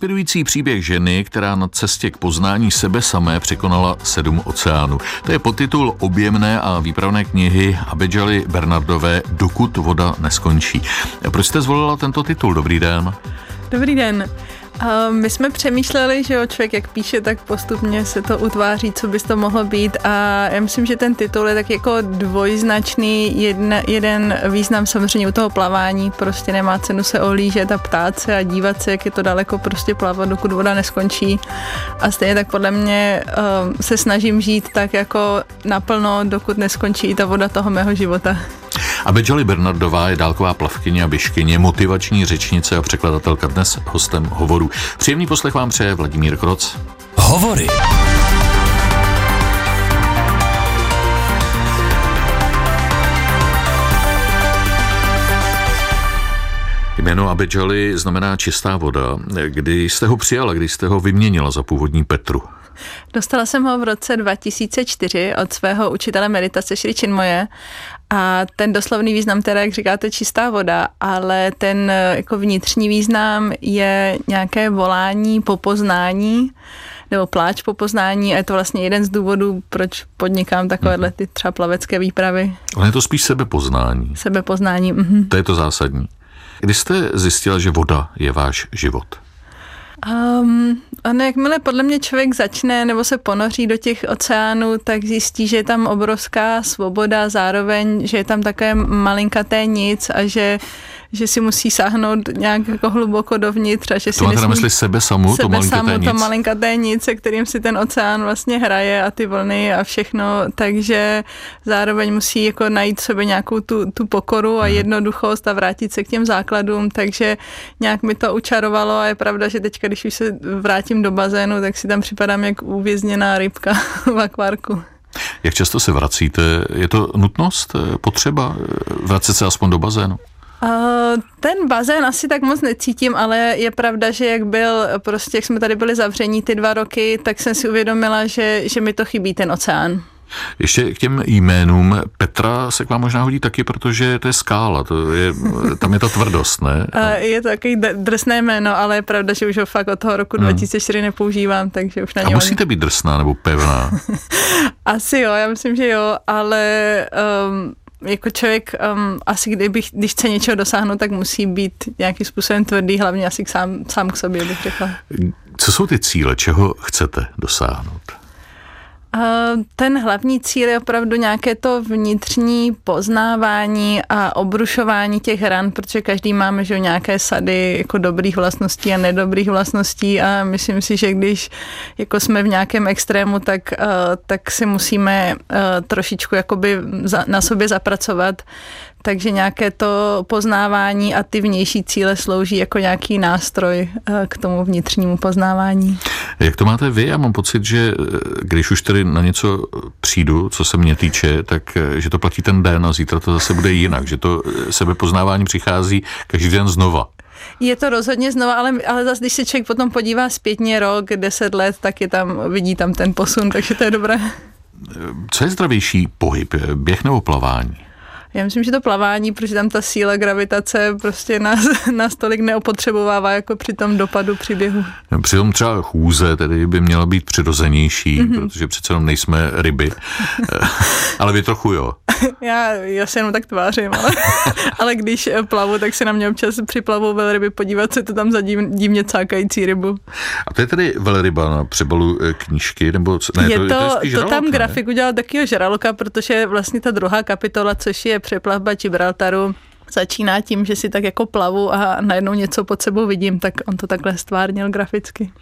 Inspirující příběh ženy, která na cestě k poznání sebe samé překonala sedm oceánů. To je podtitul objemné a výpravné knihy Abedžaly Bernardové Dokud voda neskončí. Proč jste zvolila tento titul? Dobrý den. Dobrý den. My jsme přemýšleli, že jo, člověk jak píše, tak postupně se to utváří, co by to mohlo být. A já myslím, že ten titul je tak jako dvojznačný, jedna, jeden význam samozřejmě u toho plavání, prostě nemá cenu se olížet a ptát se a dívat se, jak je to daleko prostě plavat, dokud voda neskončí. A stejně tak podle mě uh, se snažím žít tak jako naplno, dokud neskončí ta voda toho mého života. A Bedžali Bernardová je dálková plavkyně a běžkyně, motivační řečnice a překladatelka dnes hostem hovoru. Příjemný poslech vám přeje Vladimír Kroc. Hovory. Jméno Abedžali znamená čistá voda. Kdy jste ho přijala, kdy jste ho vyměnila za původní Petru? Dostala jsem ho v roce 2004 od svého učitele meditace Šri Chinmoje a ten doslovný význam teda, jak říkáte, čistá voda, ale ten jako vnitřní význam je nějaké volání po poznání, nebo pláč po poznání a je to vlastně jeden z důvodů, proč podnikám takovéhle mhm. ty třeba plavecké výpravy. Ale je to spíš sebepoznání. Sebepoznání. Mhm. To je to zásadní. Kdy jste zjistila, že voda je váš život? Um, ano, jakmile podle mě člověk začne nebo se ponoří do těch oceánů, tak zjistí, že je tam obrovská svoboda, zároveň, že je tam také malinkaté nic a že že si musí sáhnout nějak jako hluboko dovnitř a že to si máte na mysli sebe samu, sebe to samu, nic? to malinkaté nic, se kterým si ten oceán vlastně hraje a ty vlny a všechno, takže zároveň musí jako najít sobě nějakou tu, tu pokoru a hmm. jednoduchost a vrátit se k těm základům, takže nějak mi to učarovalo a je pravda, že teďka, když už se vrátím do bazénu, tak si tam připadám jak uvězněná rybka v akvárku. Jak často se vracíte? Je to nutnost, potřeba vracet se aspoň do bazénu? Ten bazén asi tak moc necítím, ale je pravda, že jak byl, prostě jak jsme tady byli zavření ty dva roky, tak jsem si uvědomila, že, že mi to chybí ten oceán. Ještě k těm jménům. Petra se k vám možná hodí taky, protože to je skála, to je, tam je ta tvrdost, ne? Je to takový drsné jméno, ale je pravda, že už ho fakt od toho roku hmm. 2004 nepoužívám, takže už na něj... A musíte být drsná nebo pevná? Asi jo, já myslím, že jo, ale um, jako člověk um, asi kdybych, když chce něčeho dosáhnout, tak musí být nějakým způsobem tvrdý, hlavně asi k sám, sám k sobě, bych řekla. Co jsou ty cíle, čeho chcete dosáhnout? Ten hlavní cíl je opravdu nějaké to vnitřní poznávání a obrušování těch ran, protože každý máme že nějaké sady jako dobrých vlastností a nedobrých vlastností. A myslím si, že když jako jsme v nějakém extrému, tak, tak si musíme trošičku jakoby na sobě zapracovat takže nějaké to poznávání a ty vnější cíle slouží jako nějaký nástroj eh, k tomu vnitřnímu poznávání. Jak to máte vy? Já mám pocit, že eh, když už tedy na něco přijdu, co se mě týče, tak eh, že to platí ten den a zítra to zase bude jinak, že to sebepoznávání přichází každý den znova. Je to rozhodně znova, ale, ale zase, když se člověk potom podívá zpětně rok, deset let, tak je tam, vidí tam ten posun, takže to je dobré. Co je zdravější pohyb, běh nebo plavání? Já myslím, že to plavání, protože tam ta síla gravitace prostě nás, nás tolik neopotřebovává jako při tom dopadu při běhu. Přitom třeba chůze tedy by měla být přirozenější, mm-hmm. protože přece jenom nejsme ryby. ale vy trochu jo. Já, já se jenom tak tvářím, ale, ale když plavu, tak se na mě občas připlavou velryby podívat, co to tam za div, divně cákající rybu. A to je tedy velryba na přebalu eh, knížky? Nebo co? Ne, je to, to, to, je to žralok, tam ne? grafik udělal takového žraloka, protože vlastně ta druhá kapitola, což je přeplavba Gibraltaru, začíná tím, že si tak jako plavu a najednou něco pod sebou vidím, tak on to takhle stvárnil graficky.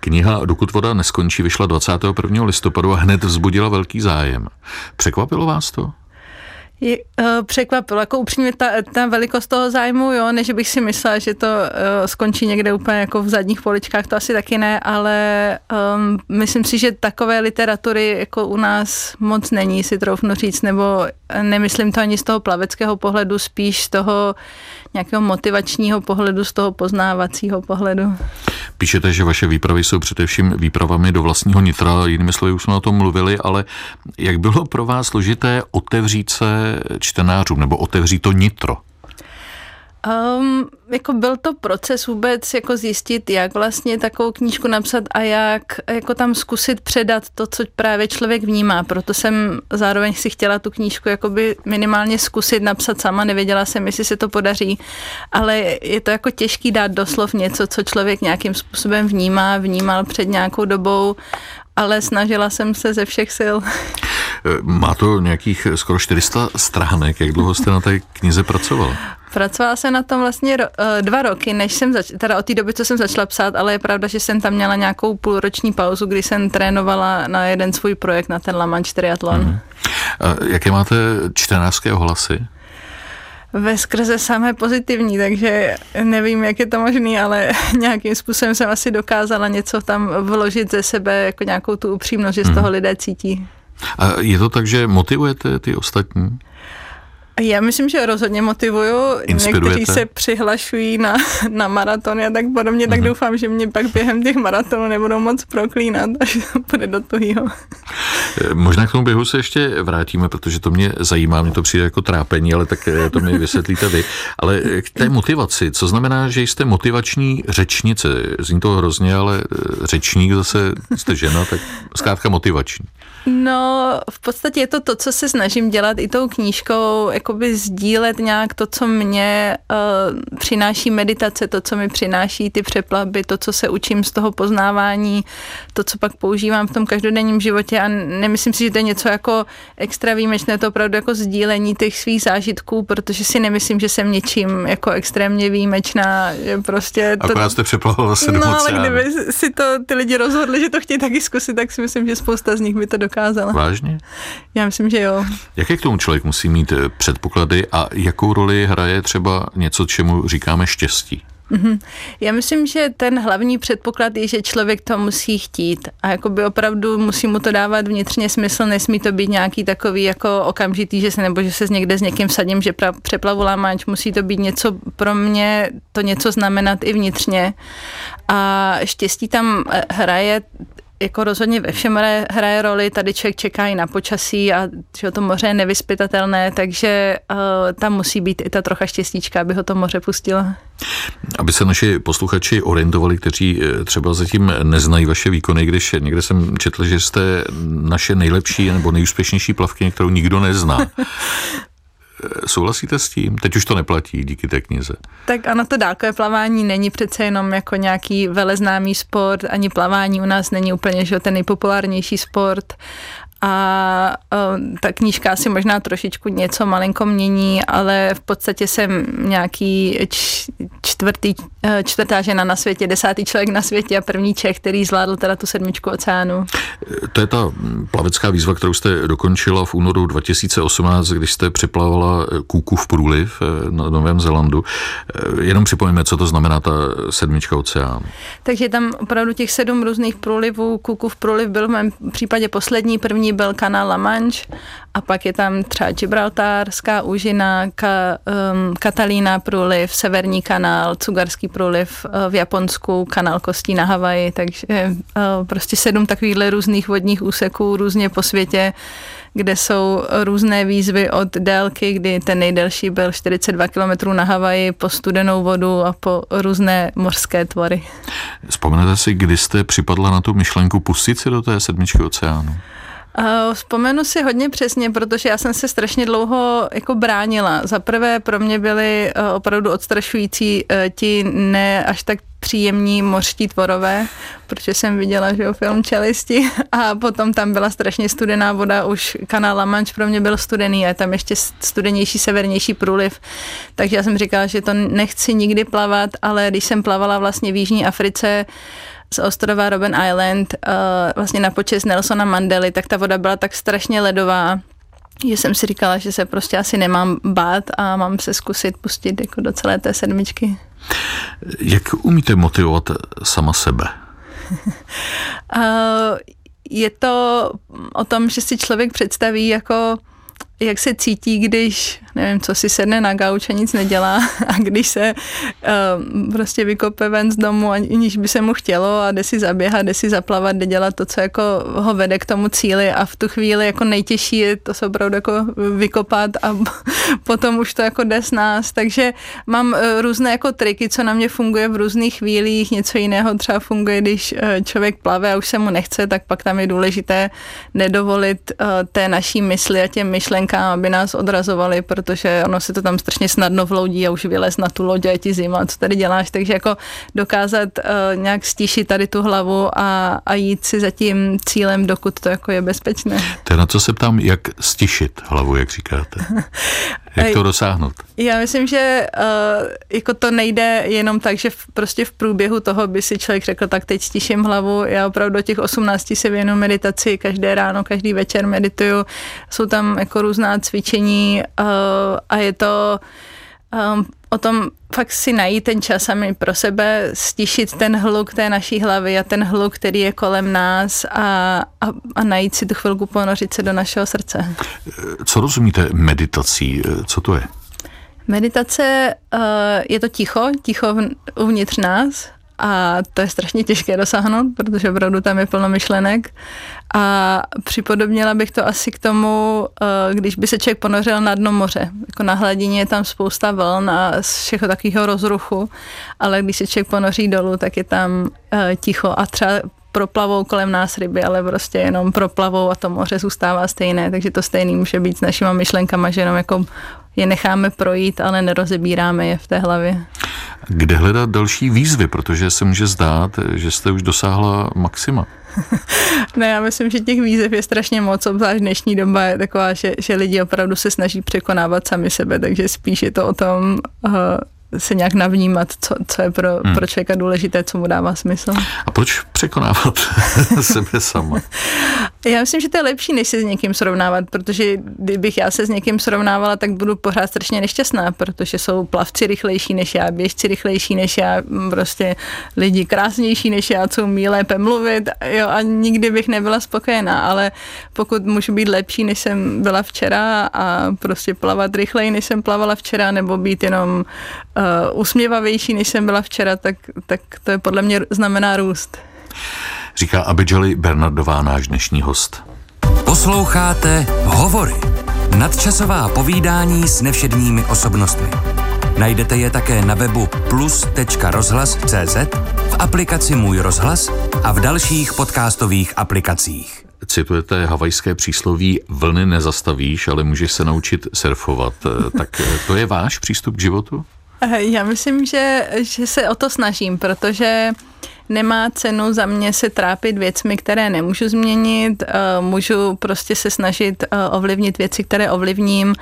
Kniha Dokud voda neskončí vyšla 21. listopadu a hned vzbudila velký zájem. Překvapilo vás to? Je, uh, překvapilo. Jako upřímně ta, ta velikost toho zájmu, jo, než bych si myslela, že to uh, skončí někde úplně jako v zadních poličkách, to asi taky ne, ale um, myslím si, že takové literatury jako u nás moc není, si troufnu říct, nebo nemyslím to ani z toho plaveckého pohledu, spíš z toho nějakého motivačního pohledu, z toho poznávacího pohledu. Píšete, že vaše výpravy jsou především výpravami do vlastního nitra, jinými slovy už jsme o tom mluvili, ale jak bylo pro vás složité otevřít se čtenářům nebo otevřít to nitro? Um, jako byl to proces vůbec jako zjistit, jak vlastně takovou knížku napsat a jak jako tam zkusit předat to, co právě člověk vnímá. Proto jsem zároveň si chtěla tu knížku jakoby minimálně zkusit napsat sama, nevěděla jsem, jestli se to podaří, ale je to jako těžký dát doslov něco, co člověk nějakým způsobem vnímá, vnímal před nějakou dobou ale snažila jsem se ze všech sil. Má to nějakých skoro 400 stránek. Jak dlouho jste na té knize pracovala? Pracovala jsem na tom vlastně eh, dva roky, než jsem zač- teda od té doby, co jsem začala psát, ale je pravda, že jsem tam měla nějakou půlroční pauzu, kdy jsem trénovala na jeden svůj projekt, na ten La Manche triatlon. Mm. A jaké máte čtenářské ohlasy? Ve skrze samé pozitivní, takže nevím, jak je to možné, ale nějakým způsobem jsem asi dokázala něco tam vložit ze sebe, jako nějakou tu upřímnost, že z toho mhm. lidé cítí. A je to tak, že motivujete ty ostatní? Já myslím, že rozhodně motivuju. Někteří se přihlašují na, na maratony a tak podobně, tak mm-hmm. doufám, že mě pak během těch maratonů nebudou moc proklínat, až půjde do toho. Možná k tomu běhu se ještě vrátíme, protože to mě zajímá, mě to přijde jako trápení, ale tak eh, to mi vysvětlíte vy. Ale k té motivaci, co znamená, že jste motivační řečnice? Zní to hrozně, ale eh, řečník zase jste žena, tak zkrátka motivační. No, v podstatě je to to, co se snažím dělat i tou knížkou, jakoby sdílet nějak to, co mě uh, přináší meditace, to, co mi přináší ty přeplavby, to, co se učím z toho poznávání, to, co pak používám v tom každodenním životě a nemyslím si, že to je něco jako extra výjimečné, to opravdu jako sdílení těch svých zážitků, protože si nemyslím, že jsem něčím jako extrémně výjimečná, že prostě... To... Akorát jste přeplavala se No, ale kdyby si to ty lidi rozhodli, že to chtějí taky zkusit, tak si myslím, že spousta z nich by to dokázala. Vážně? Já myslím, že jo. Jaké k tomu člověk musí mít eh, předpoklady a jakou roli hraje třeba něco, čemu říkáme štěstí? Mm-hmm. Já myslím, že ten hlavní předpoklad je, že člověk to musí chtít a jakoby opravdu musí mu to dávat vnitřně smysl, nesmí to být nějaký takový jako okamžitý, že se nebo že se někde s někým vsadím, že pra, přeplavu lámáč, musí to být něco pro mě, to něco znamenat i vnitřně a štěstí tam eh, hraje jako rozhodně ve všem hraje, hraje roli, tady člověk čeká i na počasí a že to moře je nevyspytatelné, takže uh, tam musí být i ta trocha štěstíčka, aby ho to moře pustilo. Aby se naši posluchači orientovali, kteří eh, třeba zatím neznají vaše výkony, když někde jsem četl, že jste naše nejlepší nebo nejúspěšnější plavky, kterou nikdo nezná. Souhlasíte s tím? Teď už to neplatí díky té knize. Tak ano, to dálkové plavání není přece jenom jako nějaký veleznámý sport, ani plavání u nás není úplně že ten nejpopulárnější sport a ta knížka si možná trošičku něco malinko mění, ale v podstatě jsem nějaký čtvrtý, e, čtvrtá žena na světě, desátý člověk na světě a první Čech, který zvládl teda tu sedmičku oceánu. To je ta plavecká výzva, kterou jste dokončila v únoru 2018, když jste přeplavala kůku v průliv e, na Novém Zelandu. E, jenom připomeňme, co to znamená ta sedmička oceánu. Takže tam opravdu těch sedm různých průlivů, kůku v průliv byl v mém případě poslední, první byl kanál La Manche a pak je tam třeba Gibraltárská úžina, ka, um, Katalína průliv, Severní kanál, Cugarský průliv uh, v Japonsku, kanál Kostí na Havaji, takže uh, prostě sedm takovýchhle různých vodních úseků různě po světě, kde jsou různé výzvy od délky, kdy ten nejdelší byl 42 km na Havaji, po studenou vodu a po různé mořské tvory. Vzpomenete si, kdy jste připadla na tu myšlenku pustit se do té sedmičky oceánu? Uh, vzpomenu si hodně přesně, protože já jsem se strašně dlouho jako bránila. Za prvé pro mě byly uh, opravdu odstrašující uh, ti ne až tak příjemní mořští tvorové, protože jsem viděla, že jo, film Čelisti a potom tam byla strašně studená voda, už kanál La Manche pro mě byl studený a je tam ještě studenější, severnější průliv, takže já jsem říkala, že to nechci nikdy plavat, ale když jsem plavala vlastně v Jižní Africe, z ostrova Robben Island uh, vlastně na počest Nelsona Mandely, tak ta voda byla tak strašně ledová, že jsem si říkala, že se prostě asi nemám bát a mám se zkusit pustit jako do celé té sedmičky. Jak umíte motivovat sama sebe? uh, je to o tom, že si člověk představí jako jak se cítí, když, nevím, co si sedne na gauč a nic nedělá a když se uh, prostě vykope ven z domu, aniž by se mu chtělo a jde si zaběhat, jde si zaplavat, jde dělat to, co jako ho vede k tomu cíli. A v tu chvíli jako nejtěžší je to se opravdu jako vykopat a potom už to jako jde s nás, takže mám uh, různé jako triky, co na mě funguje v různých chvílích, něco jiného třeba funguje, když uh, člověk plave a už se mu nechce, tak pak tam je důležité nedovolit uh, té naší mysli a těm myšlenkám myšlenkám, aby nás odrazovali, protože ono se to tam strašně snadno vloudí a už vylez na tu loď a je ti zima, co tady děláš, takže jako dokázat uh, nějak stíšit tady tu hlavu a, a jít si za tím cílem, dokud to jako je bezpečné. To je na co se ptám, jak stišit hlavu, jak říkáte. Jak to dosáhnout? Já myslím, že uh, jako to nejde jenom tak, že v, prostě v průběhu toho by si člověk řekl, tak teď stiším hlavu. Já opravdu do těch 18 se věnu meditaci, každé ráno, každý večer medituju. Jsou tam jako různá cvičení uh, a je to um, o tom fakt si najít ten čas sami pro sebe, stišit ten hluk té naší hlavy a ten hluk, který je kolem nás a, a, a najít si tu chvilku ponořit se do našeho srdce. Co rozumíte meditací? Co to je? Meditace uh, je to ticho, ticho uvnitř nás a to je strašně těžké dosáhnout, protože opravdu tam je plno myšlenek. A připodobnila bych to asi k tomu, eh, když by se člověk ponořil na dno moře. Jako na hladině je tam spousta vln a všeho takového rozruchu, ale když se člověk ponoří dolů, tak je tam eh, ticho a třeba proplavou kolem nás ryby, ale prostě jenom proplavou a to moře zůstává stejné, takže to stejný může být s našimi myšlenkama, že jenom jako je necháme projít, ale nerozebíráme je v té hlavě. Kde hledat další výzvy, protože se může zdát, že jste už dosáhla maxima. ne, já myslím, že těch výzev je strašně moc, obzvlášť dnešní doba je taková, že, že lidi opravdu se snaží překonávat sami sebe, takže spíš je to o tom uh, se nějak navnímat, co, co je pro, hmm. pro člověka důležité, co mu dává smysl. A proč překonávat sebe sama? Já myslím, že to je lepší, než se s někým srovnávat, protože kdybych já se s někým srovnávala, tak budu pořád strašně nešťastná, protože jsou plavci rychlejší než já, běžci rychlejší než já, prostě lidi krásnější než já, co umí lépe mluvit jo, a nikdy bych nebyla spokojená, ale pokud můžu být lepší, než jsem byla včera a prostě plavat rychleji, než jsem plavala včera, nebo být jenom uh, usměvavější, než jsem byla včera, tak, tak to je podle mě znamená růst. Říká Abidžali Bernardová, náš dnešní host. Posloucháte Hovory. Nadčasová povídání s nevšedními osobnostmi. Najdete je také na webu plus.rozhlas.cz, v aplikaci Můj rozhlas a v dalších podcastových aplikacích. Citujete havajské přísloví vlny nezastavíš, ale můžeš se naučit surfovat. Tak to je váš přístup k životu? Já myslím, že, že se o to snažím, protože nemá cenu za mě se trápit věcmi, které nemůžu změnit, eh, můžu prostě se snažit eh, ovlivnit věci, které ovlivním.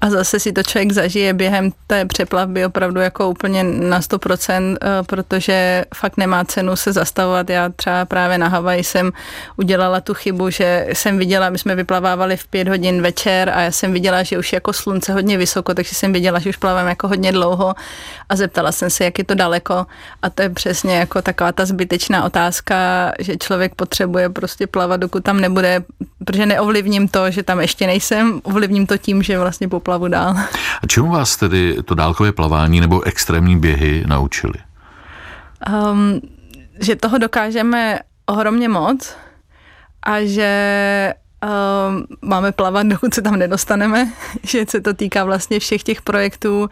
A zase si to člověk zažije během té přeplavby opravdu jako úplně na 100%, protože fakt nemá cenu se zastavovat. Já třeba právě na Havaji jsem udělala tu chybu, že jsem viděla, my jsme vyplavávali v pět hodin večer a já jsem viděla, že už jako slunce hodně vysoko, takže jsem viděla, že už plavám jako hodně dlouho. A zeptala jsem se, jak je to daleko. A to je přesně jako taková ta zbytečná otázka, že člověk potřebuje prostě plavat, dokud tam nebude, protože neovlivním to, že tam ještě nejsem, ovlivním to tím, že vlastně poplavu dál. A čemu vás tedy to dálkové plavání nebo extrémní běhy naučili? Um, že toho dokážeme ohromně moc a že um, máme plavat, dokud se tam nedostaneme, že se to týká vlastně všech těch projektů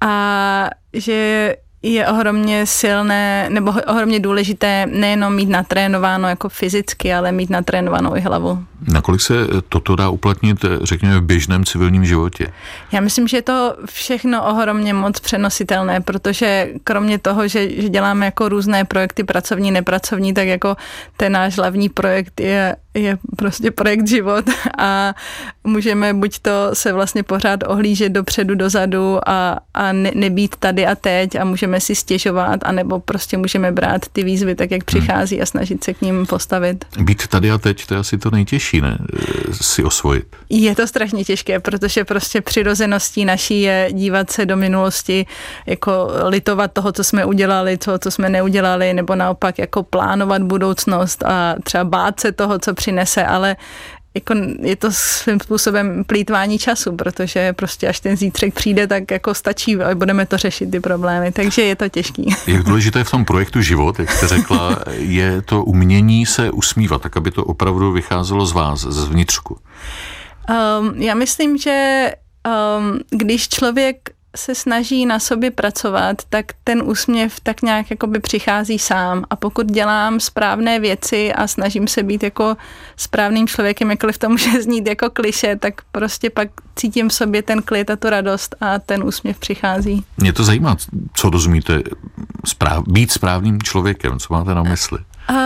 a že je ohromně silné nebo ohromně důležité nejenom mít natrénováno jako fyzicky, ale mít natrénovanou i hlavu. Nakolik se toto dá uplatnit, řekněme, v běžném civilním životě? Já myslím, že je to všechno ohromně moc přenositelné, protože kromě toho, že, že děláme jako různé projekty pracovní, nepracovní, tak jako ten náš hlavní projekt je je prostě projekt život a můžeme buď to se vlastně pořád ohlížet dopředu, dozadu a, a ne, nebýt tady a teď a můžeme si stěžovat, anebo prostě můžeme brát ty výzvy tak, jak přichází a snažit se k ním postavit. Být tady a teď, to je asi to nejtěžší, ne? Si osvojit. Je to strašně těžké, protože prostě přirozeností naší je dívat se do minulosti, jako litovat toho, co jsme udělali, toho, co jsme neudělali, nebo naopak jako plánovat budoucnost a třeba bát se toho, co přinese, ale jako je to svým způsobem plítvání času, protože prostě až ten zítřek přijde, tak jako stačí a budeme to řešit ty problémy, takže je to těžký. Jak důležité v tom projektu život, jak jste řekla, je to umění se usmívat, tak aby to opravdu vycházelo z vás, z vnitřku. Um, já myslím, že um, když člověk se snaží na sobě pracovat, tak ten úsměv tak nějak jakoby přichází sám a pokud dělám správné věci a snažím se být jako správným člověkem, jakkoliv to může znít jako kliše, tak prostě pak cítím v sobě ten klid a tu radost a ten úsměv přichází. Mě to zajímá, co rozumíte správ, být správným člověkem, co máte na mysli? Uh,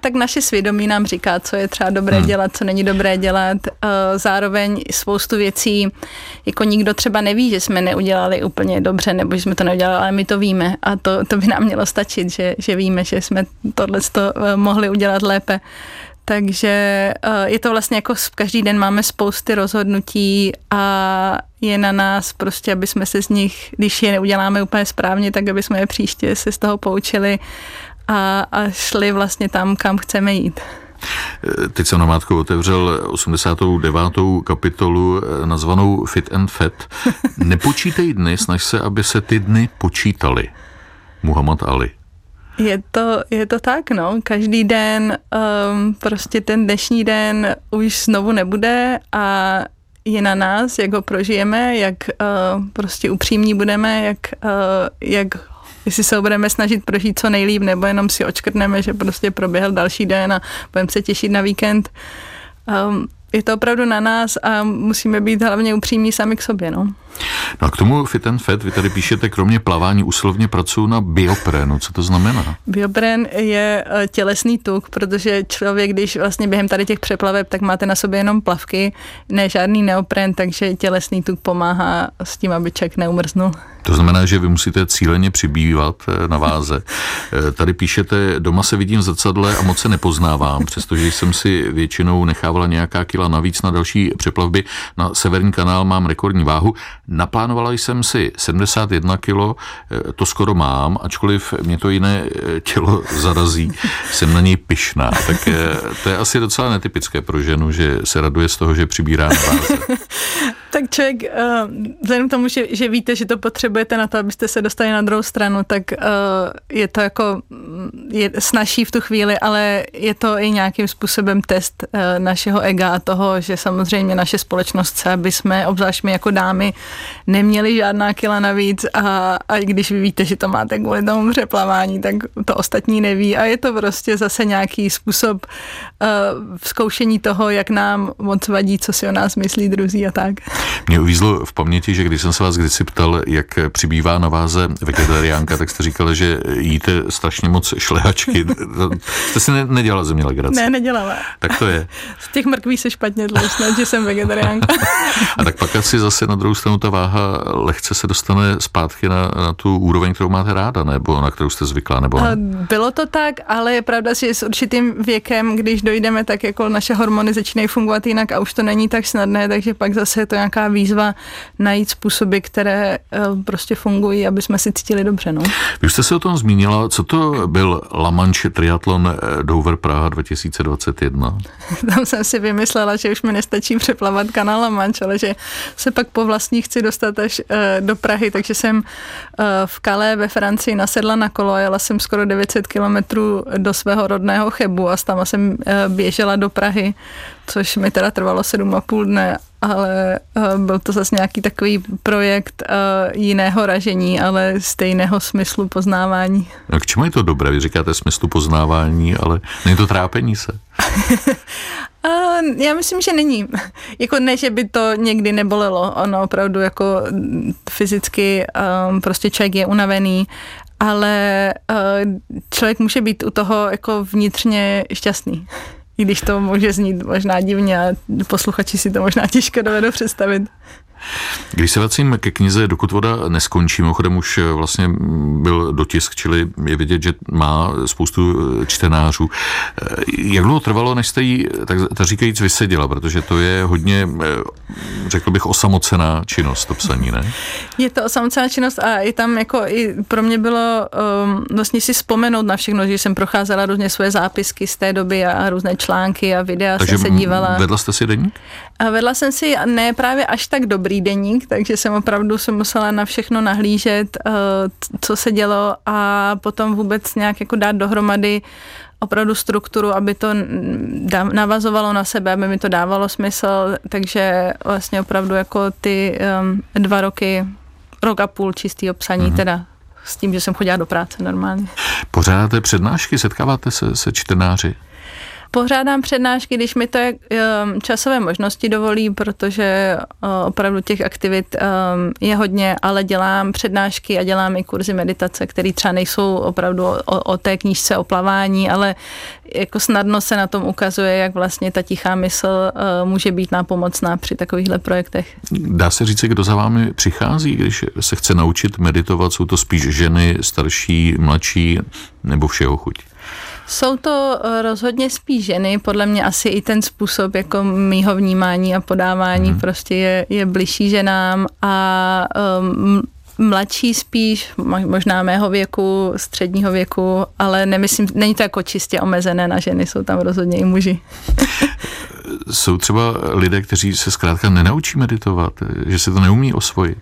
tak naše svědomí nám říká, co je třeba dobré hmm. dělat, co není dobré dělat. Uh, zároveň spoustu věcí, jako nikdo třeba neví, že jsme neudělali úplně dobře, nebo že jsme to neudělali, ale my to víme a to, to by nám mělo stačit, že, že víme, že jsme tohle uh, mohli udělat lépe. Takže uh, je to vlastně jako každý den máme spousty rozhodnutí a je na nás prostě, aby jsme se z nich, když je neuděláme úplně správně, tak aby jsme je příště se z toho poučili a, a šli vlastně tam, kam chceme jít. Teď jsem na Mátku otevřel 89. kapitolu eh, nazvanou Fit and Fat. Nepočítej dny, snaž se, aby se ty dny počítaly. Muhammad Ali. Je to, je to tak, no. Každý den, um, prostě ten dnešní den už znovu nebude a je na nás, jak ho prožijeme, jak uh, prostě upřímní budeme, jak, uh, jak jestli se ho budeme snažit prožít co nejlíp, nebo jenom si očkrtneme, že prostě proběhl další den a budeme se těšit na víkend. Um, je to opravdu na nás a musíme být hlavně upřímní sami k sobě. No. No a k tomu Fit and Fat, vy tady píšete, kromě plavání usilovně pracuji na bioprénu. Co to znamená? Bioprén je eh, tělesný tuk, protože člověk, když vlastně během tady těch přeplaveb, tak máte na sobě jenom plavky, ne žádný neopren, takže tělesný tuk pomáhá s tím, aby člověk neumrznul. To znamená, že vy musíte cíleně přibývat eh, na váze. Eh, tady píšete, doma se vidím v zrcadle a moc se nepoznávám, přestože jsem si většinou nechávala nějaká kila navíc na další přeplavby. Na Severní kanál mám rekordní váhu. Naplánovala jsem si 71 kilo, eh, to skoro mám, ačkoliv mě to jiné tělo zarazí. Jsem na něj pyšná. Tak to je asi docela netypické pro ženu, že se raduje z toho, že přibírá na váze. tak člověk, vzhledem k tomu, že, že víte, že to potřebuje potřebujete na to, abyste se dostali na druhou stranu, tak je to jako mm, je snaží v tu chvíli, ale je to i nějakým způsobem test našeho ega a toho, že samozřejmě naše společnost chce, aby jsme, obzvlášť my jako dámy, neměli žádná kila navíc a, a když vy víte, že to máte kvůli tomu přeplavání, tak to ostatní neví a je to prostě zase nějaký způsob uh, zkoušení toho, jak nám moc vadí, co si o nás myslí druzí a tak. Mě uvízlo v paměti, že když jsem se vás kdysi ptal, jak přibývá na váze vegetariánka, tak jste říkala, že jíte strašně moc šlehačky. jste si ne, nedělala ze mě legraci? Ne, nedělala. Tak to je. Z těch mrkví se špatně tlousne, že jsem vegetariánka. A tak pak asi zase na druhou stranu ta váha lehce se dostane zpátky na, na tu úroveň, kterou máte ráda, nebo na kterou jste zvyklá, nebo ne? Bylo to tak, ale je pravda, že s určitým věkem, když dojdeme, tak jako naše hormony začínají fungovat jinak a už to není tak snadné, takže pak zase je to nějaká výzva najít způsoby, které eh, prostě fungují, aby jsme si cítili dobře. No. Vy jste se o tom zmínila, co to byl La Manche Triathlon eh, Dover Praha 2021? Tam jsem si vymyslela, že už mi nestačí přeplavat kanál La Manche, ale že se pak po vlastní chci dostat až uh, do Prahy, takže jsem uh, v Calais ve Francii nasedla na kolo a jela jsem skoro 900 kilometrů do svého rodného Chebu a tam jsem uh, běžela do Prahy, což mi teda trvalo 7,5 dne ale uh, byl to zase nějaký takový projekt uh, jiného ražení, ale stejného smyslu poznávání. A k čemu je to dobré? Vy říkáte smyslu poznávání, ale není to trápení se? uh, já myslím, že není. Jako ne, že by to někdy nebolelo. Ono opravdu jako fyzicky um, prostě člověk je unavený, ale uh, člověk může být u toho jako vnitřně šťastný i když to může znít možná divně a posluchači si to možná těžko dovedou představit. Když se vracím ke knize Dokud voda neskončí, mimochodem už vlastně byl dotisk, čili je vidět, že má spoustu čtenářů. Jak dlouho trvalo, než jste ji, tak, tak říkajíc, vyseděla, protože to je hodně, řekl bych, osamocená činnost, to psaní, ne? Je to osamocená činnost a i tam jako i pro mě bylo um, vlastně si vzpomenout na všechno, že jsem procházela různě svoje zápisky z té doby a různé články a videa Takže jsem se dívala. vedla jste si deník? A vedla jsem si ne právě až tak dobrý deník, takže jsem opravdu se musela na všechno nahlížet, uh, co se dělo a potom vůbec nějak jako dát dohromady opravdu strukturu, aby to navazovalo na sebe, aby mi to dávalo smysl, takže vlastně opravdu jako ty um, dva roky, rok a půl čistý psaní mm-hmm. teda s tím, že jsem chodila do práce normálně. Pořádáte přednášky, setkáváte se se čtenáři? Pořádám přednášky, když mi to um, časové možnosti dovolí, protože uh, opravdu těch aktivit um, je hodně, ale dělám přednášky a dělám i kurzy meditace, které třeba nejsou opravdu o, o té knížce o plavání, ale jako snadno se na tom ukazuje, jak vlastně ta tichá mysl může být nápomocná při takovýchhle projektech. Dá se říct, kdo za vámi přichází, když se chce naučit meditovat? Jsou to spíš ženy, starší, mladší nebo všeho chuť? Jsou to eh, rozhodně spíš ženy, podle mě asi i ten způsob jako mýho vnímání a podávání hmm. prostě je, je bližší ženám a um, mladší spíš, možná mého věku, středního věku, ale nemyslím, není to jako čistě omezené na ženy, jsou tam rozhodně i muži. jsou třeba lidé, kteří se zkrátka nenaučí meditovat, že se to neumí osvojit?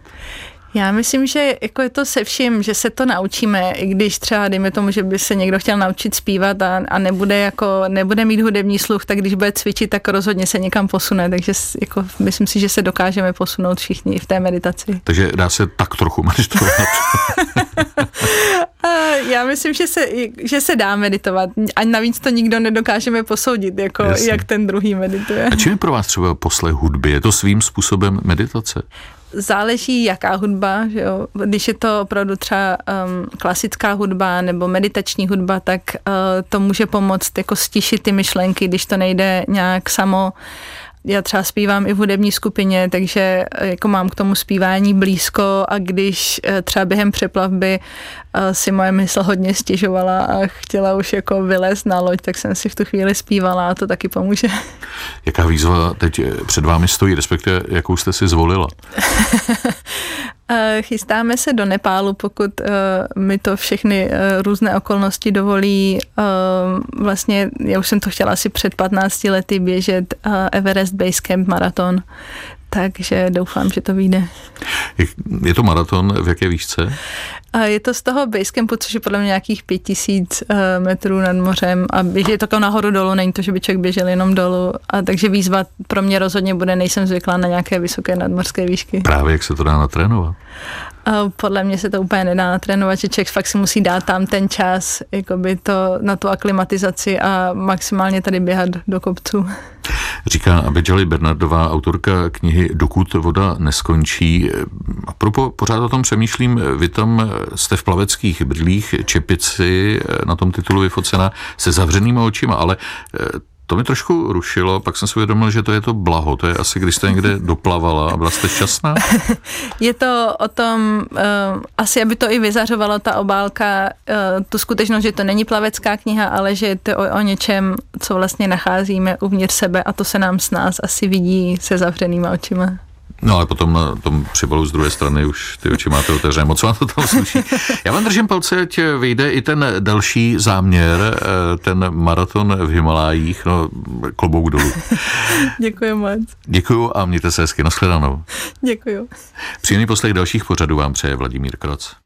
Já myslím, že jako je to se vším, že se to naučíme, i když třeba, dejme tomu, že by se někdo chtěl naučit zpívat a, a nebude, jako, nebude mít hudební sluch, tak když bude cvičit, tak rozhodně se někam posune. Takže jako, myslím si, že se dokážeme posunout všichni v té meditaci. Takže dá se tak trochu meditovat. Já myslím, že se, že se dá meditovat. A navíc to nikdo nedokážeme posoudit, jako, jak ten druhý medituje. A čím je pro vás třeba poslech hudby? Je to svým způsobem meditace? Záleží, jaká hudba, že jo. Když je to opravdu třeba um, klasická hudba nebo meditační hudba, tak uh, to může pomoct jako stišit ty myšlenky, když to nejde nějak samo já třeba zpívám i v hudební skupině, takže eh, jako mám k tomu zpívání blízko a když eh, třeba během přeplavby eh, si moje mysl hodně stěžovala a chtěla už jako vylézt na loď, tak jsem si v tu chvíli zpívala a to taky pomůže. Jaká výzva teď před vámi stojí, respektive jakou jste si zvolila? Chystáme se do Nepálu, pokud uh, mi to všechny uh, různé okolnosti dovolí. Vlastně, já už jsem to chtěla asi před 15 lety běžet Everest Base Camp maraton, takže doufám, že to vyjde. Je to maraton v jaké výšce? A je to z toho Basecampu, což je podle mě nějakých 5000 eh, metrů nad mořem a je to jako nahoru dolů, není to, že by člověk běžel jenom dolů. A takže výzva pro mě rozhodně bude, nejsem zvyklá na nějaké vysoké nadmorské výšky. Právě jak se to dá natrénovat? podle mě se to úplně nedá natrénovat, že člověk fakt si musí dát tam ten čas jakoby to, na tu aklimatizaci a maximálně tady běhat do kopců. Říká Abedžali Bernardová, autorka knihy Dokud voda neskončí. A propo, pořád o tom přemýšlím, vy tam jste v plaveckých brýlích, čepici na tom titulu vyfocena se zavřenýma očima, ale to mi trošku rušilo, pak jsem si uvědomil, že to je to blaho. To je asi, když jste někde doplavala a byla jste šťastná? je to o tom, uh, asi aby to i vyzařovalo ta obálka, uh, tu skutečnost, že to není plavecká kniha, ale že je to o, o něčem, co vlastně nacházíme uvnitř sebe a to se nám s nás asi vidí se zavřenýma očima. No ale potom na tom přibalu z druhé strany už ty oči máte otevřené. Moc vám to tam sluší. Já vám držím palce, ať vyjde i ten další záměr, eh, ten maraton v Himalájích, no klobouk dolů. Děkuji moc. Děkuji a mějte se hezky. Naschledanou. Děkuji. Příjemný poslech dalších pořadů vám přeje Vladimír Kroc.